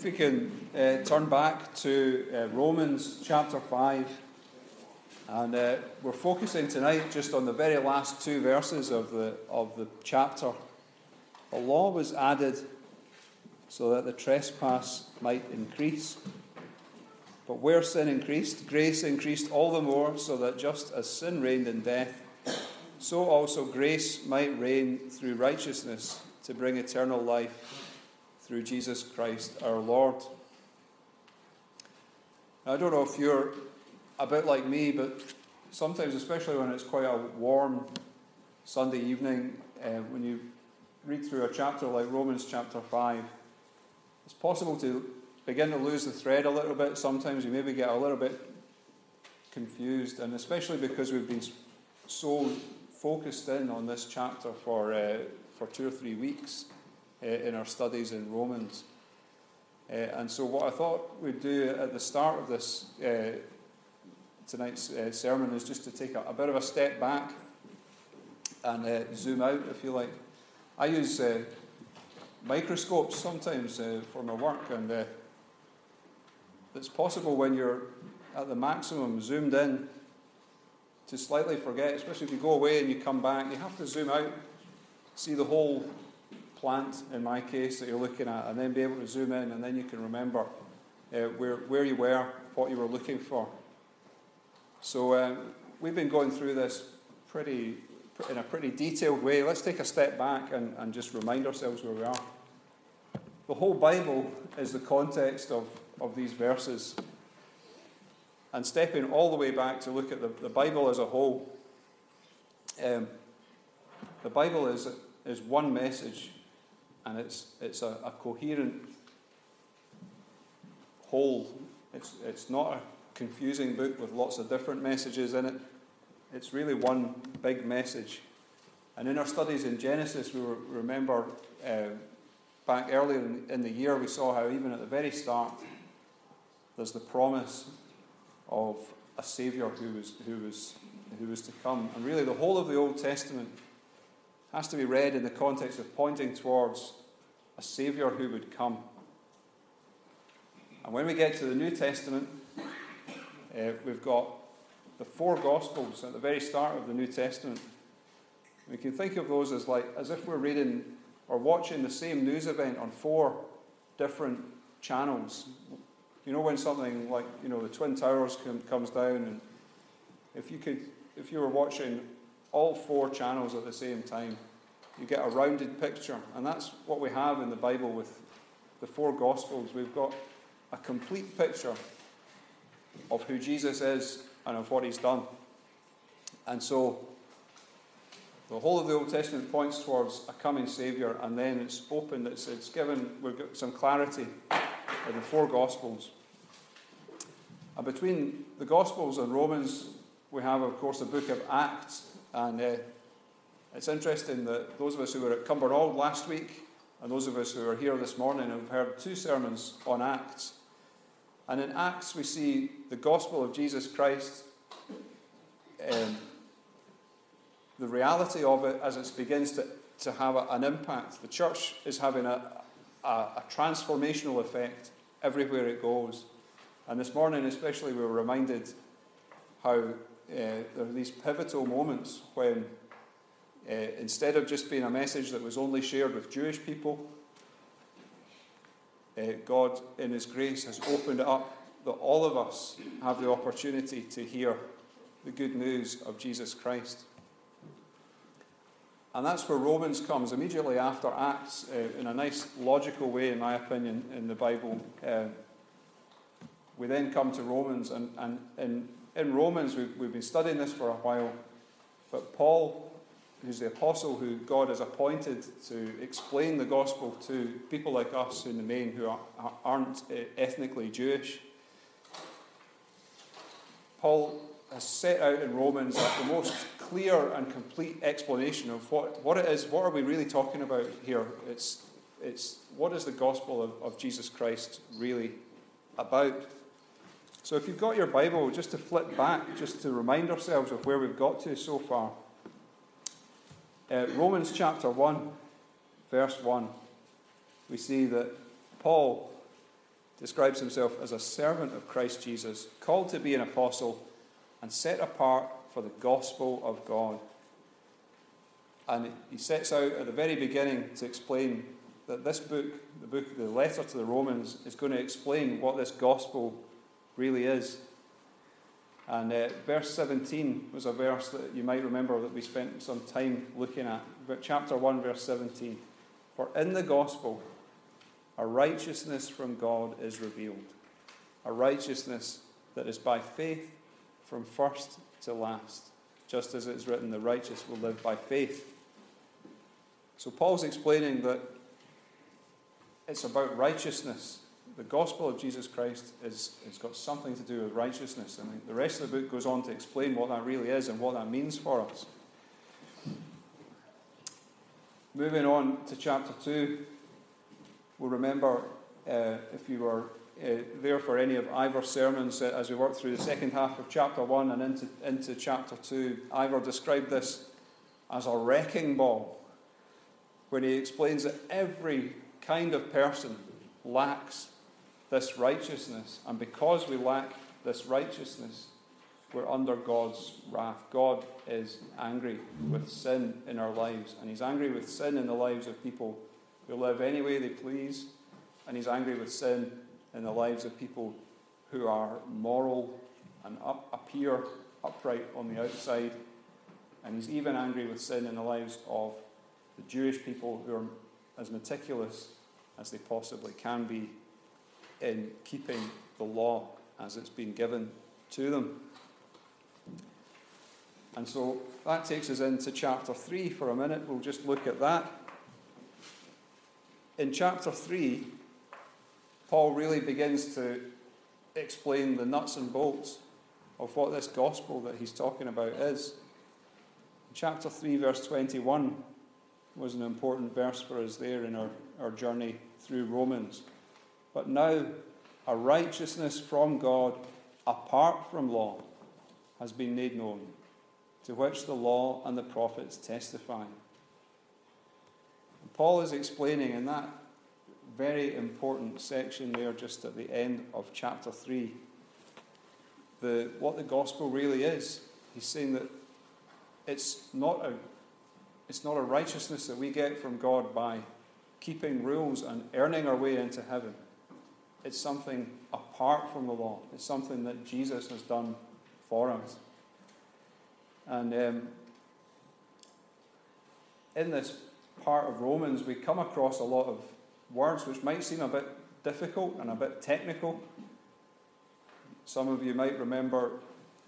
If we can uh, turn back to uh, Romans chapter 5, and uh, we're focusing tonight just on the very last two verses of the, of the chapter. The law was added so that the trespass might increase. But where sin increased, grace increased all the more, so that just as sin reigned in death, so also grace might reign through righteousness to bring eternal life through Jesus Christ our Lord. Now, I don't know if you're a bit like me, but sometimes, especially when it's quite a warm Sunday evening, uh, when you read through a chapter like Romans chapter 5, it's possible to begin to lose the thread a little bit. Sometimes you maybe get a little bit confused, and especially because we've been so focused in on this chapter for, uh, for two or three weeks uh, in our studies in Romans. Uh, and so, what I thought we'd do at the start of this uh, tonight's uh, sermon is just to take a, a, bit of a step back and uh, zoom out, if you like. I use microscopes sometimes for my work, and it's possible when you're at the maximum zoomed in to slightly forget, especially if you go away and you come back, you have to zoom out, see the whole plant, in my case, that you're looking at, and then be able to zoom in, and then you can remember uh, where, where you were, what you were looking for. So um, we've been going through this pretty in a pretty detailed way. Let's take a step back and, and just remind ourselves where we are. The whole Bible is the context of, of these verses. And stepping all the way back to look at the, the Bible as a whole, um, the Bible is, is one message and it's, it's a, a coherent whole. It's, it's not a confusing book with lots of different messages in it. It's really one big message. And in our studies in Genesis, we remember uh, back earlier in, in the year, we saw how even at the very start, there's the promise of a Saviour who was, who, was, who was to come. And really, the whole of the Old Testament has to be read in the context of pointing towards a Saviour who would come. And when we get to the New Testament, uh, we've got the four Gospels at the very start of the New Testament. We can think of those as like as if we're reading or watching the same news event on four different channels. You know when something like you know the Twin Towers come, comes down, and if you could, if you were watching all four channels at the same time, you get a rounded picture. And that's what we have in the Bible with the four Gospels. We've got a complete picture of who Jesus is and of what he's done. And so the whole of the Old Testament points towards a coming Saviour, and then it's opened, it's, it's given, we've got some clarity in the four Gospels. And between the Gospels and Romans, we have, of course, the book of Acts. And uh, it's interesting that those of us who were at Cumbernauld last week and those of us who are here this morning have heard two sermons on Acts. And in Acts, we see the gospel of Jesus Christ, um, the reality of it as it begins to, to have a, an impact. The church is having a, a, a transformational effect everywhere it goes. And this morning, especially, we were reminded how uh, there are these pivotal moments when uh, instead of just being a message that was only shared with Jewish people, uh, God, in His grace, has opened it up that all of us have the opportunity to hear the good news of Jesus Christ. And that's where Romans comes immediately after Acts, uh, in a nice logical way, in my opinion, in the Bible. Uh, we then come to Romans, and, and in, in Romans, we've, we've been studying this for a while, but Paul who's the apostle who God has appointed to explain the gospel to people like us in the main who aren't uh, ethnically Jewish. Paul has set out in Romans the most clear and complete explanation of what, what it is, what are we really talking about here? It's, it's what is the gospel of, of Jesus Christ really about? So if you've got your Bible, just to flip back, just to remind ourselves of where we've got to so far. Uh, Romans chapter 1, verse 1, we see that Paul describes himself as a servant of Christ Jesus, called to be an apostle, and set apart for the gospel of God. And he sets out at the very beginning to explain that this book, the book, the letter to the Romans, is going to explain what this gospel really is. And uh, verse 17 was a verse that you might remember that we spent some time looking at. But Chapter 1, verse 17. For in the gospel, a righteousness from God is revealed, a righteousness that is by faith from first to last, just as it is written, the righteous will live by faith. So Paul's explaining that it's about righteousness the gospel of Jesus Christ is, has got something to do with righteousness. And the rest of the book goes on to explain what that really is and what that means for us. Moving on to chapter 2, we'll remember uh, if you were uh, there for any of Ivor's sermons uh, as we work through the second half of chapter 1 and into, into chapter 2, Ivor described this as a wrecking ball when he explains that every kind of person lacks this righteousness. And because we lack this righteousness, we're under God's wrath. God is angry with sin in our lives, and He's angry with sin in the lives of people who live any way they please, and He's angry with sin in the lives of people who are moral and up, appear upright on the outside. And He's even angry with sin in the lives of the Jewish people who are as meticulous as they possibly can be in keeping the law as it's been given to them. And so that takes us into chapter 3 for a minute. We'll just look at that. In chapter 3, Paul really begins to explain the nuts and bolts of what this gospel that he's talking about is. Chapter 3, verse 21 was an important verse for us there in our, our journey through Romans. But now a righteousness from God apart from law has been made known, to which the law and the prophets testify. Paul is explaining in that very important section there, just at the end of chapter 3, the, what the gospel really is. He's saying that it's not a it's not a righteousness that we get from God by keeping rules and earning our way into heaven. It's something apart from the law. It's something that Jesus has done for us. And um, in this part of Romans, we come across a lot of words which might seem a bit difficult and a bit technical. Some of you might remember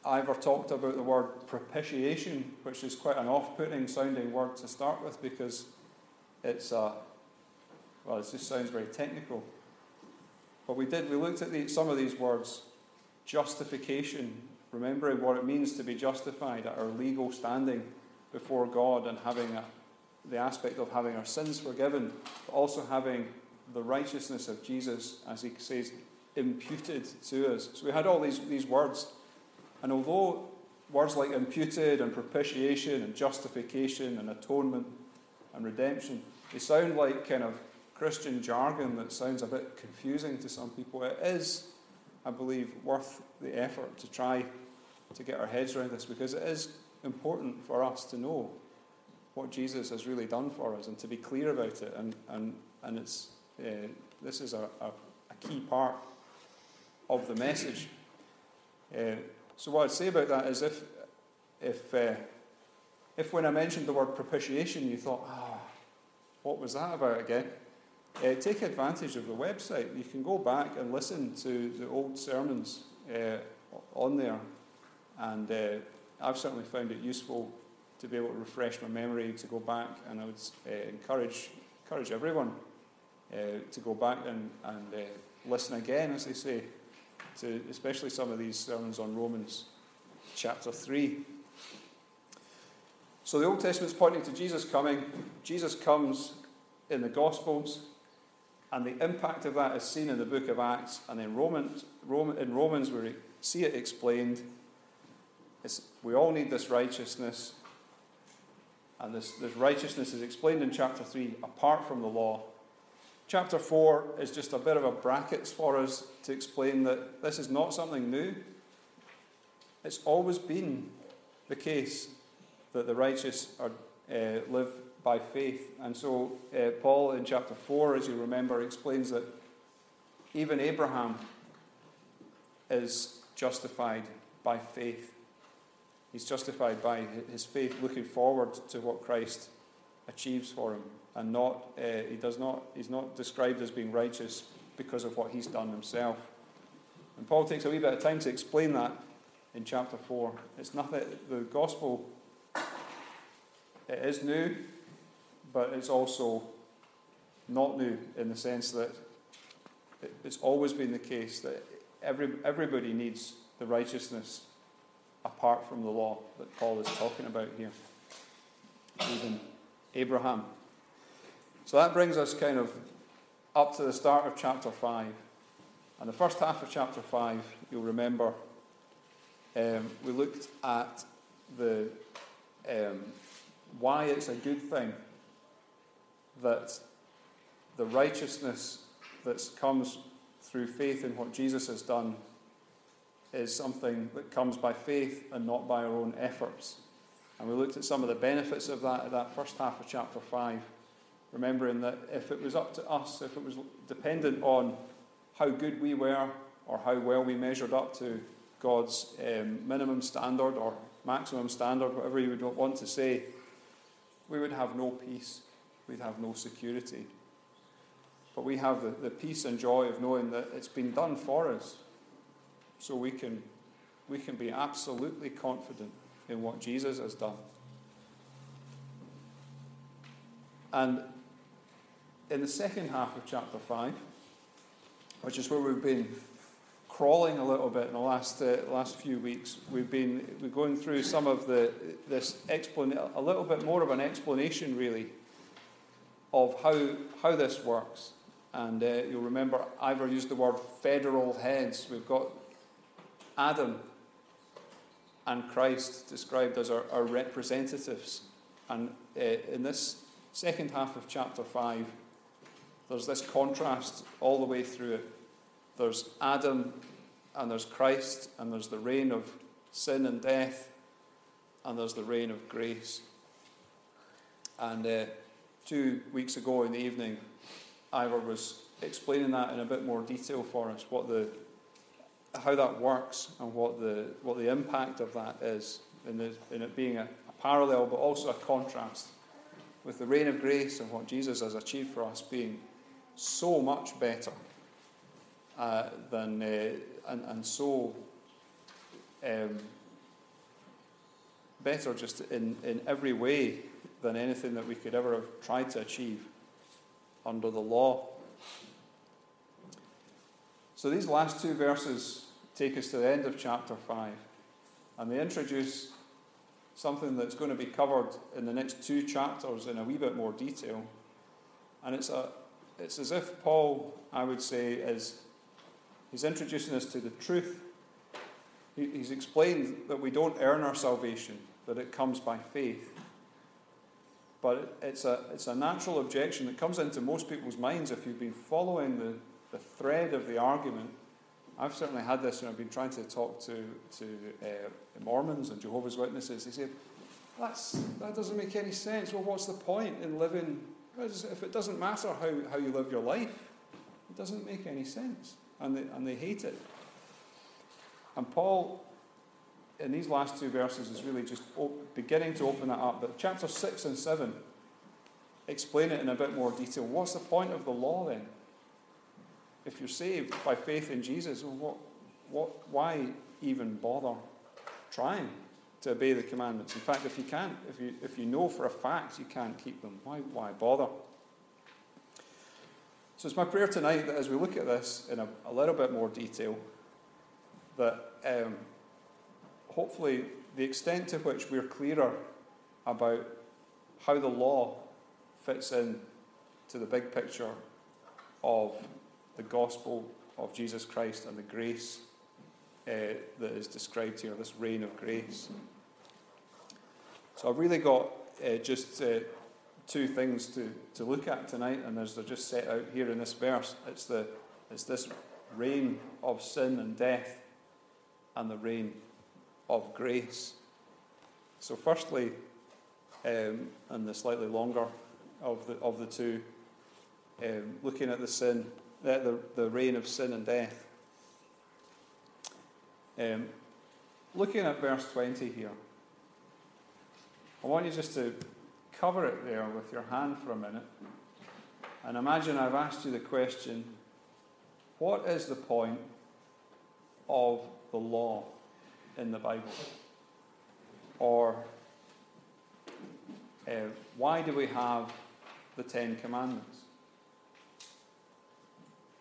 Ivor talked about the word propitiation, which is quite an off putting sounding word to start with because it's a, well, it just sounds very technical. But we did, we looked at the, some of these words justification, remembering what it means to be justified, at our legal standing before God, and having a, the aspect of having our sins forgiven, but also having the righteousness of Jesus, as he says, imputed to us. So we had all these, these words. And although words like imputed and propitiation and justification and atonement and redemption, they sound like kind of Christian jargon that sounds a bit confusing to some people. It is, I believe, worth the effort to try to get our heads around this because it is important for us to know what Jesus has really done for us and to be clear about it. And, and, and it's, uh, this is a, a, a, key part of the message. Uh, so, what I'd say about that is if, if, uh, if when I mentioned the word propitiation, you thought, ah, oh, what was that about again? Uh, take advantage of the website. You can go back and listen to the old sermons uh, on there. And uh, I've certainly found it useful to be able to refresh my memory, to go back, and I would uh, encourage, encourage everyone uh, to go back and, and uh, listen again, as they say, to especially some of these sermons on Romans chapter 3. So the Old Testament's pointing to Jesus coming. Jesus comes in the Gospels. And the impact of that is seen in the book of Acts and in Romans, Roman, in Romans we see it explained. It's, we all need this righteousness. And this, this righteousness is explained in chapter 3 apart from the law. chapter 4 is just a bit of a brackets for us to explain that this is not something new. It's always been the case that the righteous are, uh, live by faith. And so, uh, Paul in chapter 4, as you remember, explains that even Abraham is justified by faith. He's justified by his faith looking forward to what Christ achieves for him. And not, uh, he does not, he's not described as being righteous because of what he's done himself. And Paul takes a wee bit of time to explain that in chapter 4. It's nothing, the gospel, it is new, but it's also not new in the sense that it's always been the case that every, everybody needs the righteousness apart from the law that Paul is talking about here. Even Abraham. So that brings us kind of up to the start of chapter 5. And the first half of chapter 5, you'll remember, um, we looked at the um, why it's a good thing that the righteousness that comes through faith in what Jesus has done is something that comes by faith and not by our own efforts. And we looked at some of the benefits of that at that first half of chapter 5, remembering that if it was up to us, if it was dependent on how good we were or how well we measured up to God's um, minimum standard or maximum standard, whatever you would want to say, we would have no peace, we'd have no security. But we have the, the peace and joy of knowing that it's been done for us. So we can, we can be absolutely confident in what Jesus has done. And in the second half of chapter 5, which is where we've been crawling a little bit in the last, uh, last few weeks, we've been we're going through some of the, this explan- a little bit more of an explanation, really, of how, how this works. And uh, you'll remember Ivor used the word federal heads. We've got Adam and Christ described as our, our representatives. And uh, in this second half of chapter 5, there's this contrast all the way through it. There's Adam, and there's Christ, and there's the reign of sin and death, and there's the reign of grace. And uh, two weeks ago in the evening, Ivor was explaining that in a bit more detail for us, what the, how that works and what the, what the impact of that is, in, the, in it being a, a parallel but also a contrast with the reign of grace and what Jesus has achieved for us being so much better uh, than, uh, and, and so um, better just in, in every way than anything that we could ever have tried to achieve under the law. So these last two verses take us to the end of chapter 5, and they introduce something that's going to be covered in the next two chapters in a wee bit more detail. And it's, a, it's as if Paul, I would say, is he's introducing us to the truth. He, he's explained that we don't earn our salvation, that it comes by faith. But it's a, it's a natural objection that comes into most people's minds if you've been following the, the thread of the argument. I've certainly had this when I've been trying to talk to, to uh, Mormons and Jehovah's Witnesses. They say, That's, that doesn't make any sense. Well, what's the point in living? If it doesn't matter how, how you live your life, it doesn't make any sense. And they, and they hate it. And Paul in these last two verses is really just beginning to open that up. But chapter 6 and 7 explain it in a bit more detail. What's the point of the law then? If you're saved by faith in Jesus, what, what, why even bother trying to obey the commandments? In fact, if you can't, if you, if you know for a fact you can't keep them, why, why bother? So it's my prayer tonight that as we look at this in a, a little bit more detail, that um, hopefully the extent to which we're clearer about how the law fits in to the big picture of the gospel of Jesus Christ and the grace uh, that is described here, this reign of grace. So I've really got uh, just uh, two things to, to look at tonight, and as they're just set out here in this verse, it's, the, it's this reign of sin and death and the reign of grace. So, firstly, um, and the slightly longer of the, of the two, um, looking at the sin, uh, the, the reign of sin and death. Um, looking at verse 20 here, I want you just to cover it there with your hand for a minute and imagine I've asked you the question what is the point of the law in the Bible? Or uh, why do we have the Ten Commandments?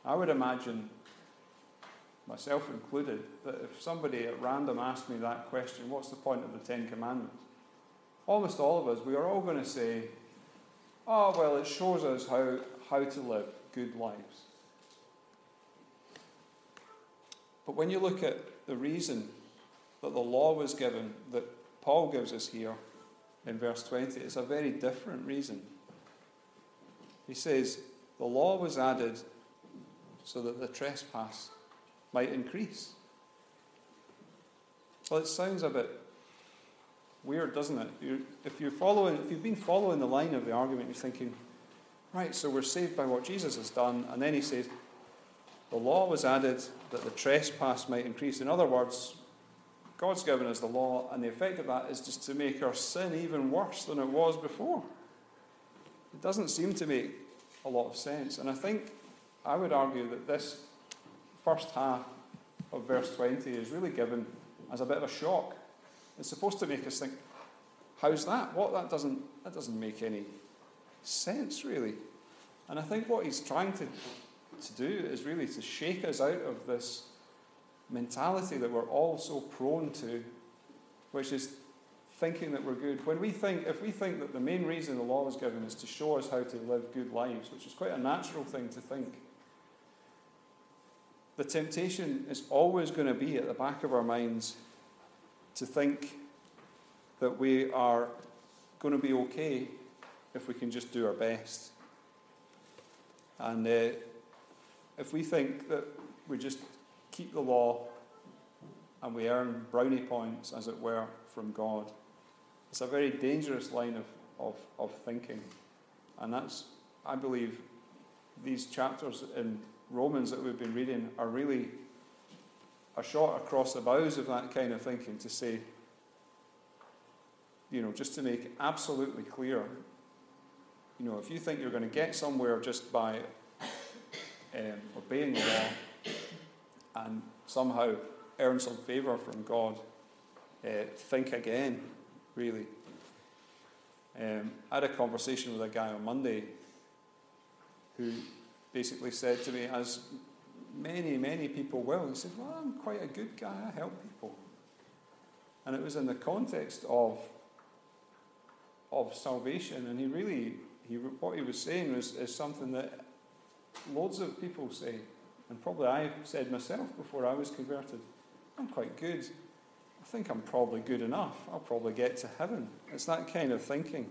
I would imagine, myself included, that if somebody at random asked me that question, what's the point of the Ten Commandments? Almost all of us, we are all going to say, oh, well, it shows us how, how to live good lives. But when you look at the reason that the law was given, that Paul gives us here in verse 20, is a very different reason. He says, The law was added so that the trespass might increase. Well, it sounds a bit weird, doesn't it? You, if you're following, if you've been following the line of the argument, you're thinking, right, so we're saved by what Jesus has done, and then he says, the law was added that the trespass might increase. In other words, God's given us the law, and the effect of that is just to make our sin even worse than it was before. It doesn't seem to make a lot of sense. And I think I would argue that this first half of verse 20 is really given as a bit of a shock. It's supposed to make us think, how's that? What that doesn't that doesn't make any sense really. And I think what he's trying to, to do is really to shake us out of this mentality that we're all so prone to, which is thinking that we're good. When we think, if we think that the main reason the law was given is to show us how to live good lives, which is quite a natural thing to think, the temptation is always going to be at the back of our minds to think that we are going to be okay if we can just do our best. And uh, if we think that we just keep the law and we earn brownie points, as it were, from God. It's a very dangerous line of, of, of thinking. And that's, I believe, these chapters in Romans that we've been reading are really a shot across the bows of that kind of thinking to say, you know, just to make absolutely clear, you know, if you think you're going to get somewhere just by um, obeying the law, and somehow earn some favour from God, uh, think again, really. Um, I had a conversation with a guy on Monday who basically said to me, as many, many people will, he said, Well, I'm quite a good guy, I help people. And it was in the context of, of salvation, and he really, he, what he was saying was, is something that loads of people say and probably I said myself before I was converted, I'm quite good. I think I'm probably good enough. I'll probably get to heaven. It's that kind of thinking.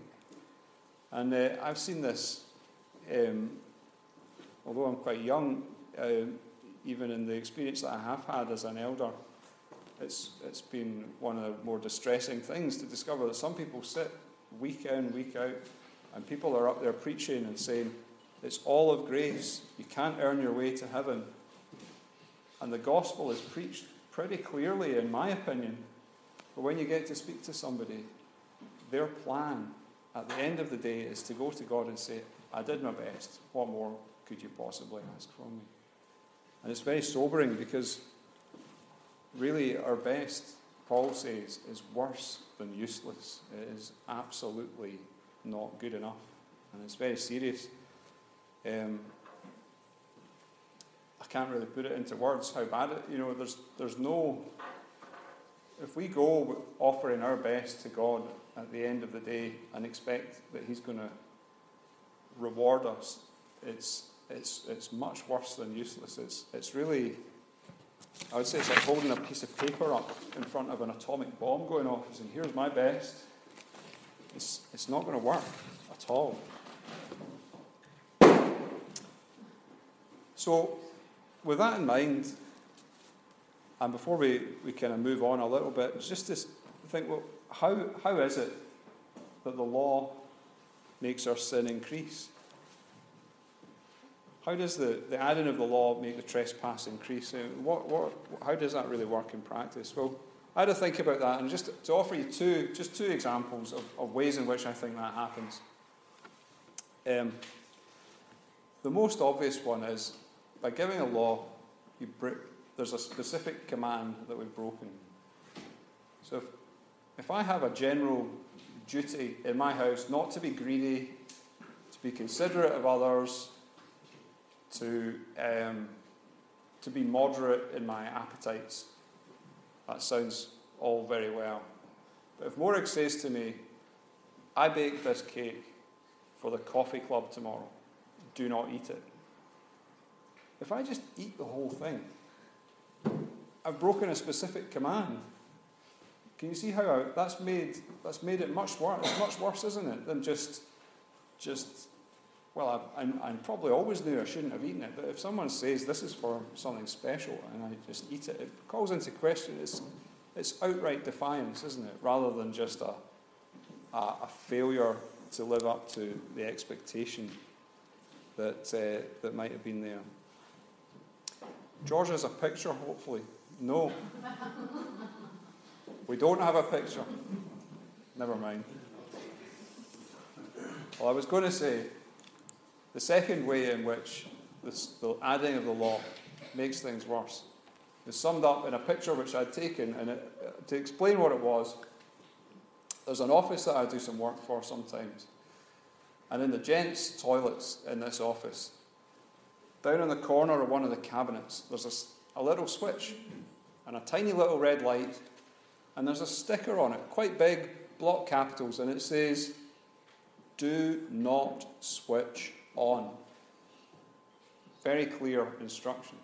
And uh, I've seen this, um, although I'm quite young, uh, even in the experience that I have had as an elder, it's, it's been one of the more distressing things to discover that some people sit week in, week out, and people are up there preaching and saying, it's all of grace. You can't earn your way to heaven. And the gospel is preached pretty clearly, in my opinion. But when you get to speak to somebody, their plan at the end of the day is to go to God and say, I did my best. What more could you possibly ask from me? And it's very sobering because really our best, Paul says, is worse than useless. It is absolutely not good enough. And it's very serious. Um, I can't really put it into words how bad it. You know, there's there's no. If we go offering our best to God at the end of the day and expect that He's going to reward us, it's it's it's much worse than useless. It's it's really. I would say it's like holding a piece of paper up in front of an atomic bomb going off and saying, "Here's my best." It's it's not going to work at all. So, with that in mind, and before we, we kind of move on a little bit, just to think, well, how, how is it that the law makes our sin increase? How does the, the adding of the law make the trespass increase? What, what, how does that really work in practice? Well, I had to think about that and just to offer you two, just two examples of, of ways in which I think that happens. Um, the most obvious one is by giving a law, you there's a specific command that we've broken. So if, if I have a general duty in my house not to be greedy, to be considerate of others, to, um, to be moderate in my appetites. That sounds all very well. But if Morag says to me, I baked this cake for the coffee club tomorrow, do not eat it. If I just eat the whole thing, I've broken a specific command. Can you see how I, that's made that's made it much worse? It's much worse, isn't it, than just just well, I, I, I, probably always knew I shouldn't have eaten it, but if someone says this is for something special and I just eat it, it calls into question, it's, it's outright defiance, isn't it? Rather than just a, a, a failure to live up to the expectation that, uh, that might have been there. George has a picture, hopefully. No. we don't have a picture. Never mind. Well, I was going to say, the second way in which this, the adding of the law makes things worse is summed up in a picture which I'd taken, and it, to explain what it was, there's an office that I do some work for sometimes. And in the gents' toilets in this office, down in the corner of one of the cabinets, there's a, a little switch and a tiny little red light, and there's a sticker on it, quite big, block capitals, and it says, Do not switch on. Very clear instruction.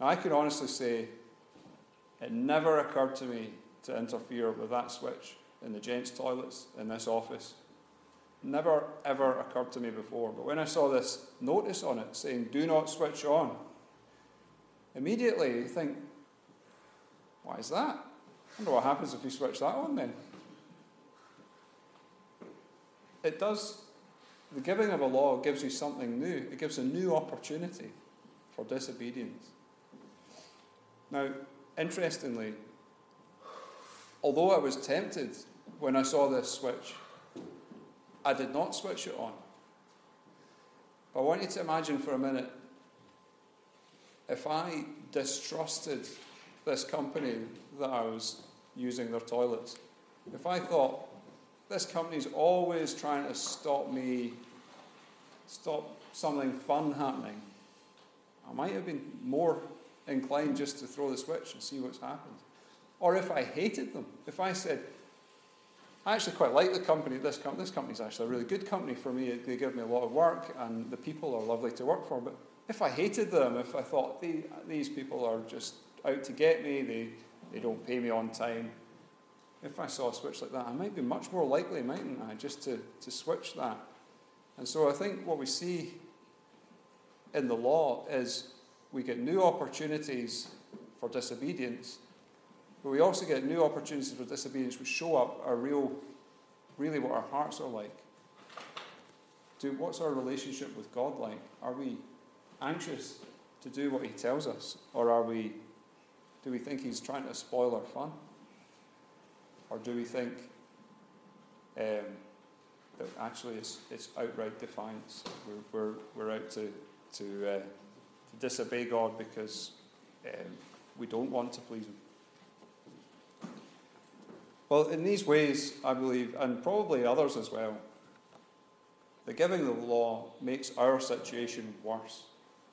Now, I can honestly say it never occurred to me to interfere with that switch in the gents' toilets in this office. Never ever occurred to me before. But when I saw this notice on it saying, do not switch on, immediately you think, why is that? I wonder what happens if you switch that on then. It does the giving of a law gives you something new, it gives a new opportunity for disobedience. Now, interestingly, although I was tempted when I saw this switch, I did not switch it on. I want you to imagine for a minute if I distrusted this company that I was using their toilets, if I thought, this company's always trying to stop me, stop something fun happening. I might have been more inclined just to throw the switch and see what's happened. Or if I hated them, if I said, I actually quite like the company, this, com- this actually a really good company for me, they give me a lot of work and the people are lovely to work for, but if I hated them, if I thought these people are just out to get me, they, they don't pay me on time, if I saw a switch like that, I might be much more likely, mightn't I, just to, to switch that. And so I think what we see in the law is we get new opportunities for disobedience, but we also get new opportunities for disobedience which show up our real, really what our hearts are like. Do, what's our relationship with God like? Are we anxious to do what He tells us, or are we, do we think He's trying to spoil our fun? Or do we think um, that actually it's, it's outright defiance? We're, we're, we're out to, to, uh, to disobey God because um, we don't want to please Him. Well, in these ways, I believe, and probably others as well, the giving of the law makes our situation worse.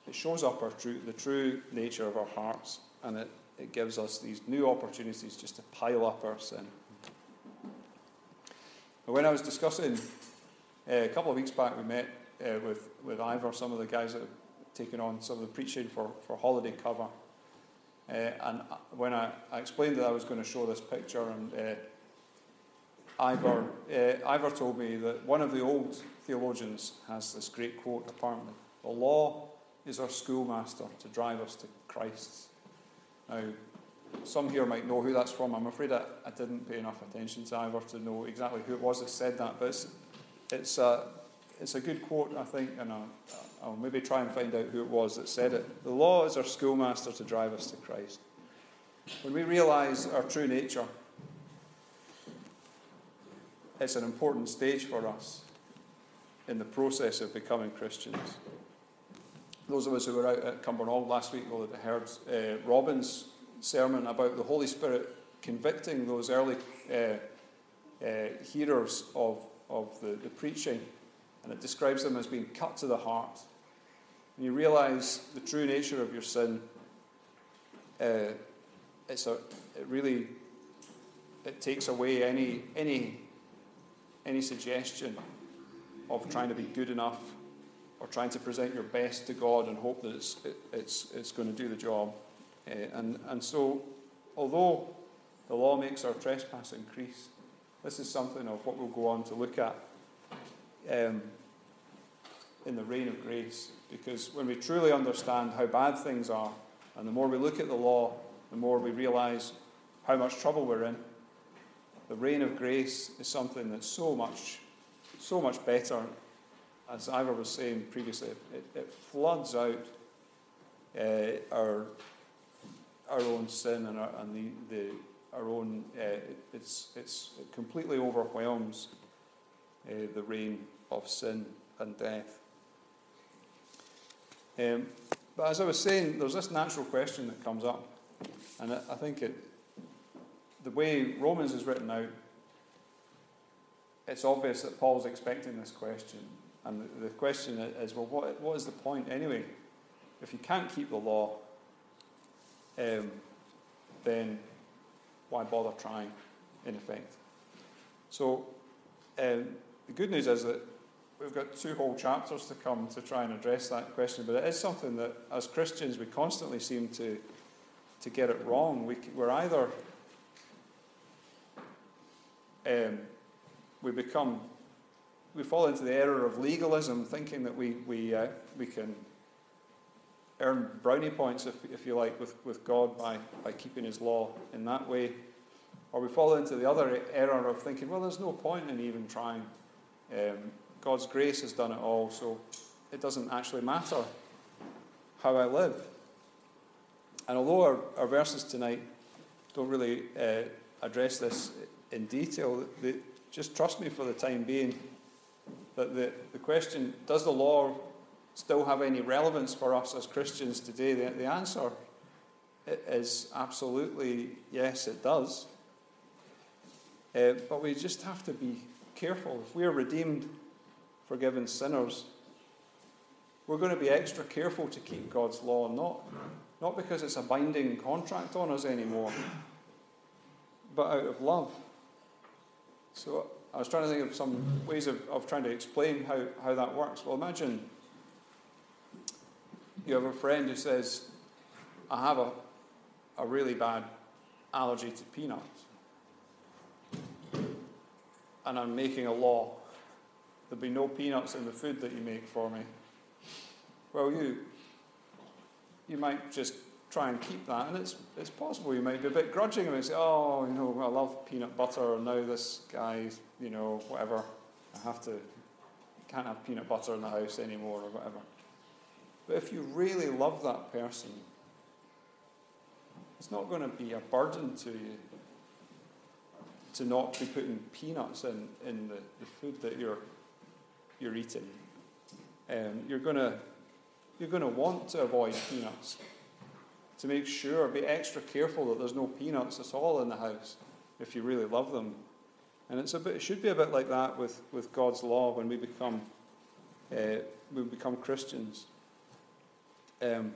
It shows up our true, the true nature of our hearts, and it, it gives us these new opportunities just to pile up our sin. But When I was discussing uh, a couple of weeks back, we met uh, with, with Ivor, some of the guys that have taken on some of the preaching for, for holiday cover. Uh, and when I, I, explained that I was going to show this picture, and Ivor, uh, Ivor told me that one of the old theologians has this great quote apparently The law is our schoolmaster to drive us to Christ. Now, some here might know who that's from. I'm afraid I, I didn't pay enough attention to Ivor to know exactly who it was that said that, but it's, it's, a, it's a good quote, I think, and I'll, I'll maybe try and find out who it was that said it. The law is our schoolmaster to drive us to Christ. When we realise our true nature, it's an important stage for us in the process of becoming Christians. Those of us who were out at Cumbernauld last week will have heard uh, Robin's sermon about the Holy Spirit convicting those early uh, uh, hearers of, of the, the preaching, and it describes them as being cut to the heart. And you realise the true nature of your sin. Uh, it's a, it really it takes away any, any, any suggestion of trying to be good enough or trying to present your best to God and hope that it's, it, it's, it's going to do the job. Uh, and, and so, although the law makes our trespass increase, this is something of what we'll go on to look at um, in the reign of grace. Because when we truly understand how bad things are, and the more we look at the law, the more we realize how much trouble we're in. The reign of grace is something that's so much, so much better. As Ivor was saying previously, it, it floods out uh, our our own sin and, our, and the, the, our own, uh, it's, it's, it completely overwhelms uh, the reign of sin and death. Um, but as I was saying, there's this natural question that comes up, and I, I think it, the way Romans is written out, it's obvious that Paul's expecting this question. And the, question is well, what, what is the point anyway? If you can't keep the law, um, then why bother trying, in effect? So, um, the good news is that we've got two whole chapters to come to try and address that question, but it is something that, as Christians, we constantly seem to, to get it wrong. We, we're either um, we become we fall into the error of legalism, thinking that we we uh, we can earn brownie points, if, if you like, with, with God by, by keeping His law in that way. Or we fall into the other error of thinking, well, there's no point in even trying. Um, God's grace has done it all, so it doesn't actually matter how I live. And although our, our verses tonight don't really uh, address this in detail, they, just trust me for the time being that the, the question, does the law still have any relevance for us as Christians today? The, the answer is absolutely yes, it does. Uh, but we just have to be careful. If we are redeemed, forgiven sinners, we're going to be extra careful to keep God's law, not, not because it's a binding contract on us anymore, but out of love. So I was trying to think of some ways of, of trying to explain how, how that works. Well, imagine you have a friend who says, I have a, a really bad allergy to peanuts. And I'm making a law. There'll be no peanuts in the food that you make for me. Well, you, you might just try and keep that, and it's, it's possible you might be a bit grudging and say, oh, you know, I love peanut butter, and now this guy, you know, whatever, I have to, can't have peanut butter in the house anymore, or whatever. But if you really love that person, it's not going to be a burden to you to not be putting peanuts in, in the, the food that you're, you're eating. Um, you're going to you're going to want to avoid peanuts to make sure, be extra careful that there's no peanuts at all in the house if you really love them. And it's a bit, it should be a bit like that with, with God's law when we become, uh, we become Christians. Um,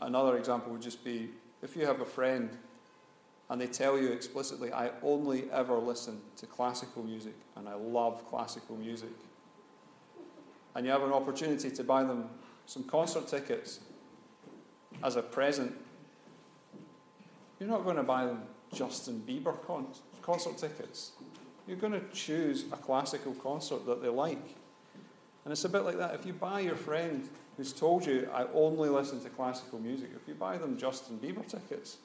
another example would just be if you have a friend and they tell you explicitly, I only ever listen to classical music and I love classical music, and you have an opportunity to buy them some concert tickets as a present, you're not going to buy them Justin Bieber con- concert tickets. You're going to choose a classical concert that they like. And it's a bit like that. If you buy your friend who's told you, I only listen to classical music, if you buy them Justin Bieber tickets,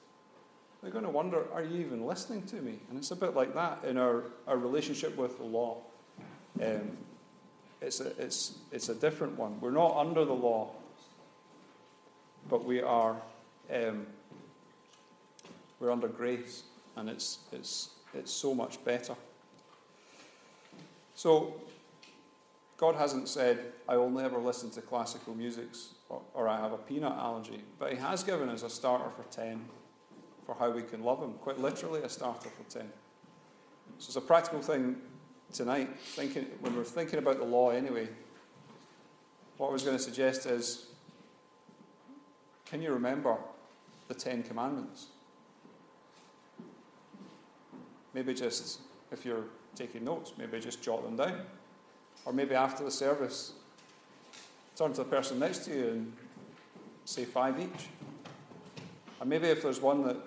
they're going to wonder, are you even listening to me? And it's a bit like that in our, our relationship with the law. Um, it's, a, it's, it's a different one. We're not under the law, but we are um, we're under grace, and it's, it's, it's so much better. So, God hasn't said, I only ever listen to classical music or, or, I have a peanut allergy, but He has given us a starter for 10 for how we can love Him. Quite literally, a starter for 10. So, it's a practical thing tonight, thinking, when we're thinking about the law anyway. What I was going to suggest is can you remember the Ten Commandments? Maybe just, if you're taking notes, maybe just jot them down. Or maybe after the service, turn to the person next to you and say five each. And maybe if there's one that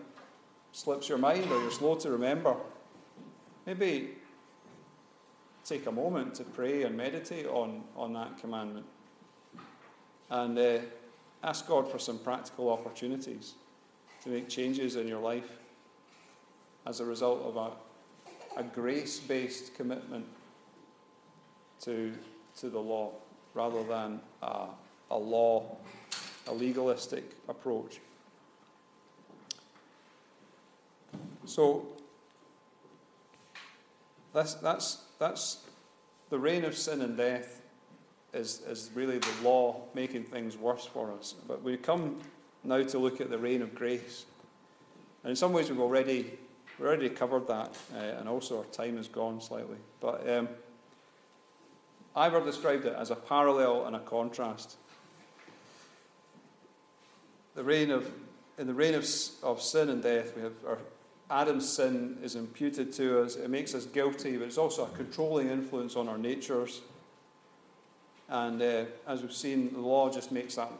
slips your mind or you're slow to remember, maybe take a moment to pray and meditate on, on that commandment. And uh, ask God for some practical opportunities to make changes in your life as a result of a, a grace based commitment to, to the law rather than a, a law, a legalistic approach. So that's, that's, that's the reign of sin and death is, is really the law making things worse for us. But we come now to look at the reign of grace. And in some ways, we've already, we've already covered that, uh, and also our time has gone slightly. But um, Ivor described it as a parallel and a contrast. The reign of, in the reign of, of sin and death, we have our Adam's sin is imputed to us. It makes us guilty, but it's also a controlling influence on our natures. And uh, as we've seen, the law just makes that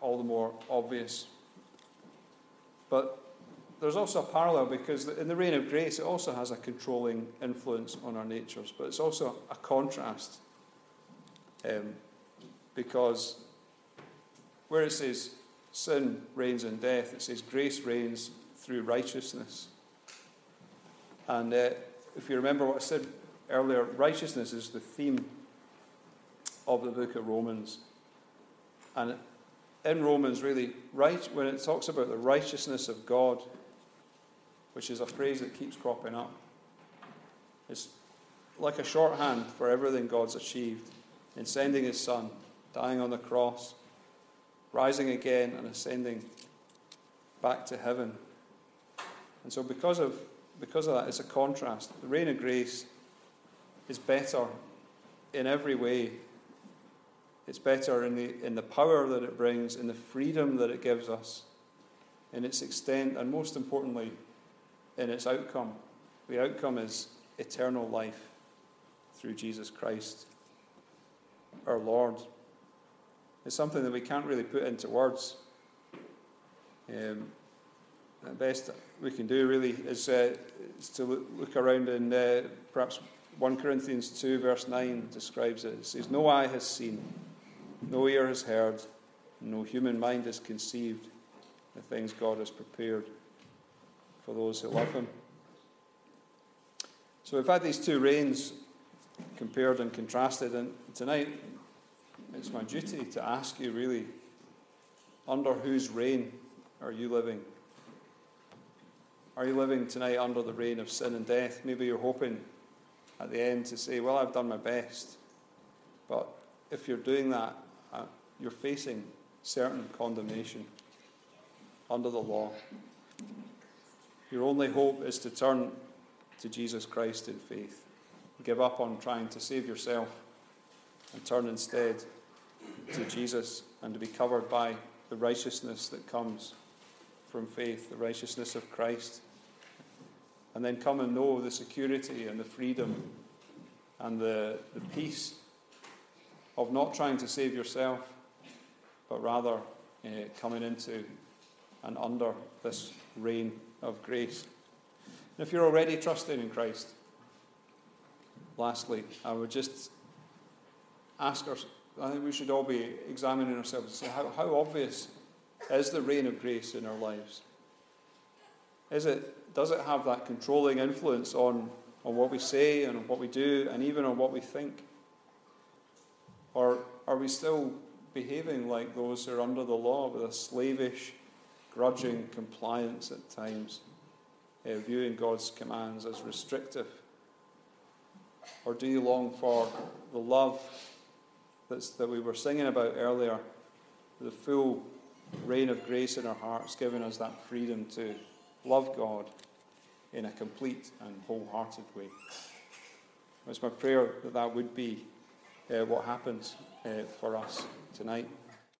all the more obvious. But there's also a parallel because in the reign of grace, it also has a controlling influence on our natures, but it's also a contrast. Um, because where it says sin reigns in death, it says grace reigns through righteousness. And uh, if you remember what I said earlier, righteousness is the theme of the book of Romans. And in Romans, really, right when it talks about the righteousness of God, which is a phrase that keeps cropping up, it's like a shorthand for everything God's achieved in sending His Son, dying on the cross, rising again, and ascending back to heaven. And so, because of, because of that, it's a contrast. The reign of grace is better in every way it's better in the, in the power that it brings, in the freedom that it gives us, in its extent, and most importantly, in its outcome. The outcome is eternal life through Jesus Christ, our Lord. It's something that we can't really put into words. Um, the best we can do really is, uh, is to look, around and uh, perhaps 1 Corinthians 2, verse 9 describes it. It says, No eye has seen no ear has heard, no human mind has conceived the things God has prepared for those who love Him. So we've had these two reigns compared and contrasted, and tonight it's my duty to ask you really under whose reign are you living? Are you living tonight under the reign of sin and death? Maybe you're hoping at the end to say, Well, I've done my best. But if you're doing that, you're facing certain condemnation under the law. Your only hope is to turn to Jesus Christ in faith. Give up on trying to save yourself and turn instead to Jesus and to be covered by the righteousness that comes from faith, the righteousness of Christ. And then come and know the security and the freedom and the, the peace of not trying to save yourself, but rather uh, coming into and under this reign of grace. And if you're already trusting in Christ, lastly, I would just ask us, I think we should all be examining ourselves and say, how, how obvious is the reign of grace in our lives? Is it, does it have that controlling influence on, on what we say and what we do and even on what we think? Or are we still behaving like those who are under the law with a slavish, grudging compliance at times, uh, viewing God's commands as restrictive? Or do you long for the love that's, that we were singing about earlier, the full reign of grace in our hearts, giving us that freedom to love God in a complete and wholehearted way? It's my prayer that that would be uh, what happens uh, for us tonight.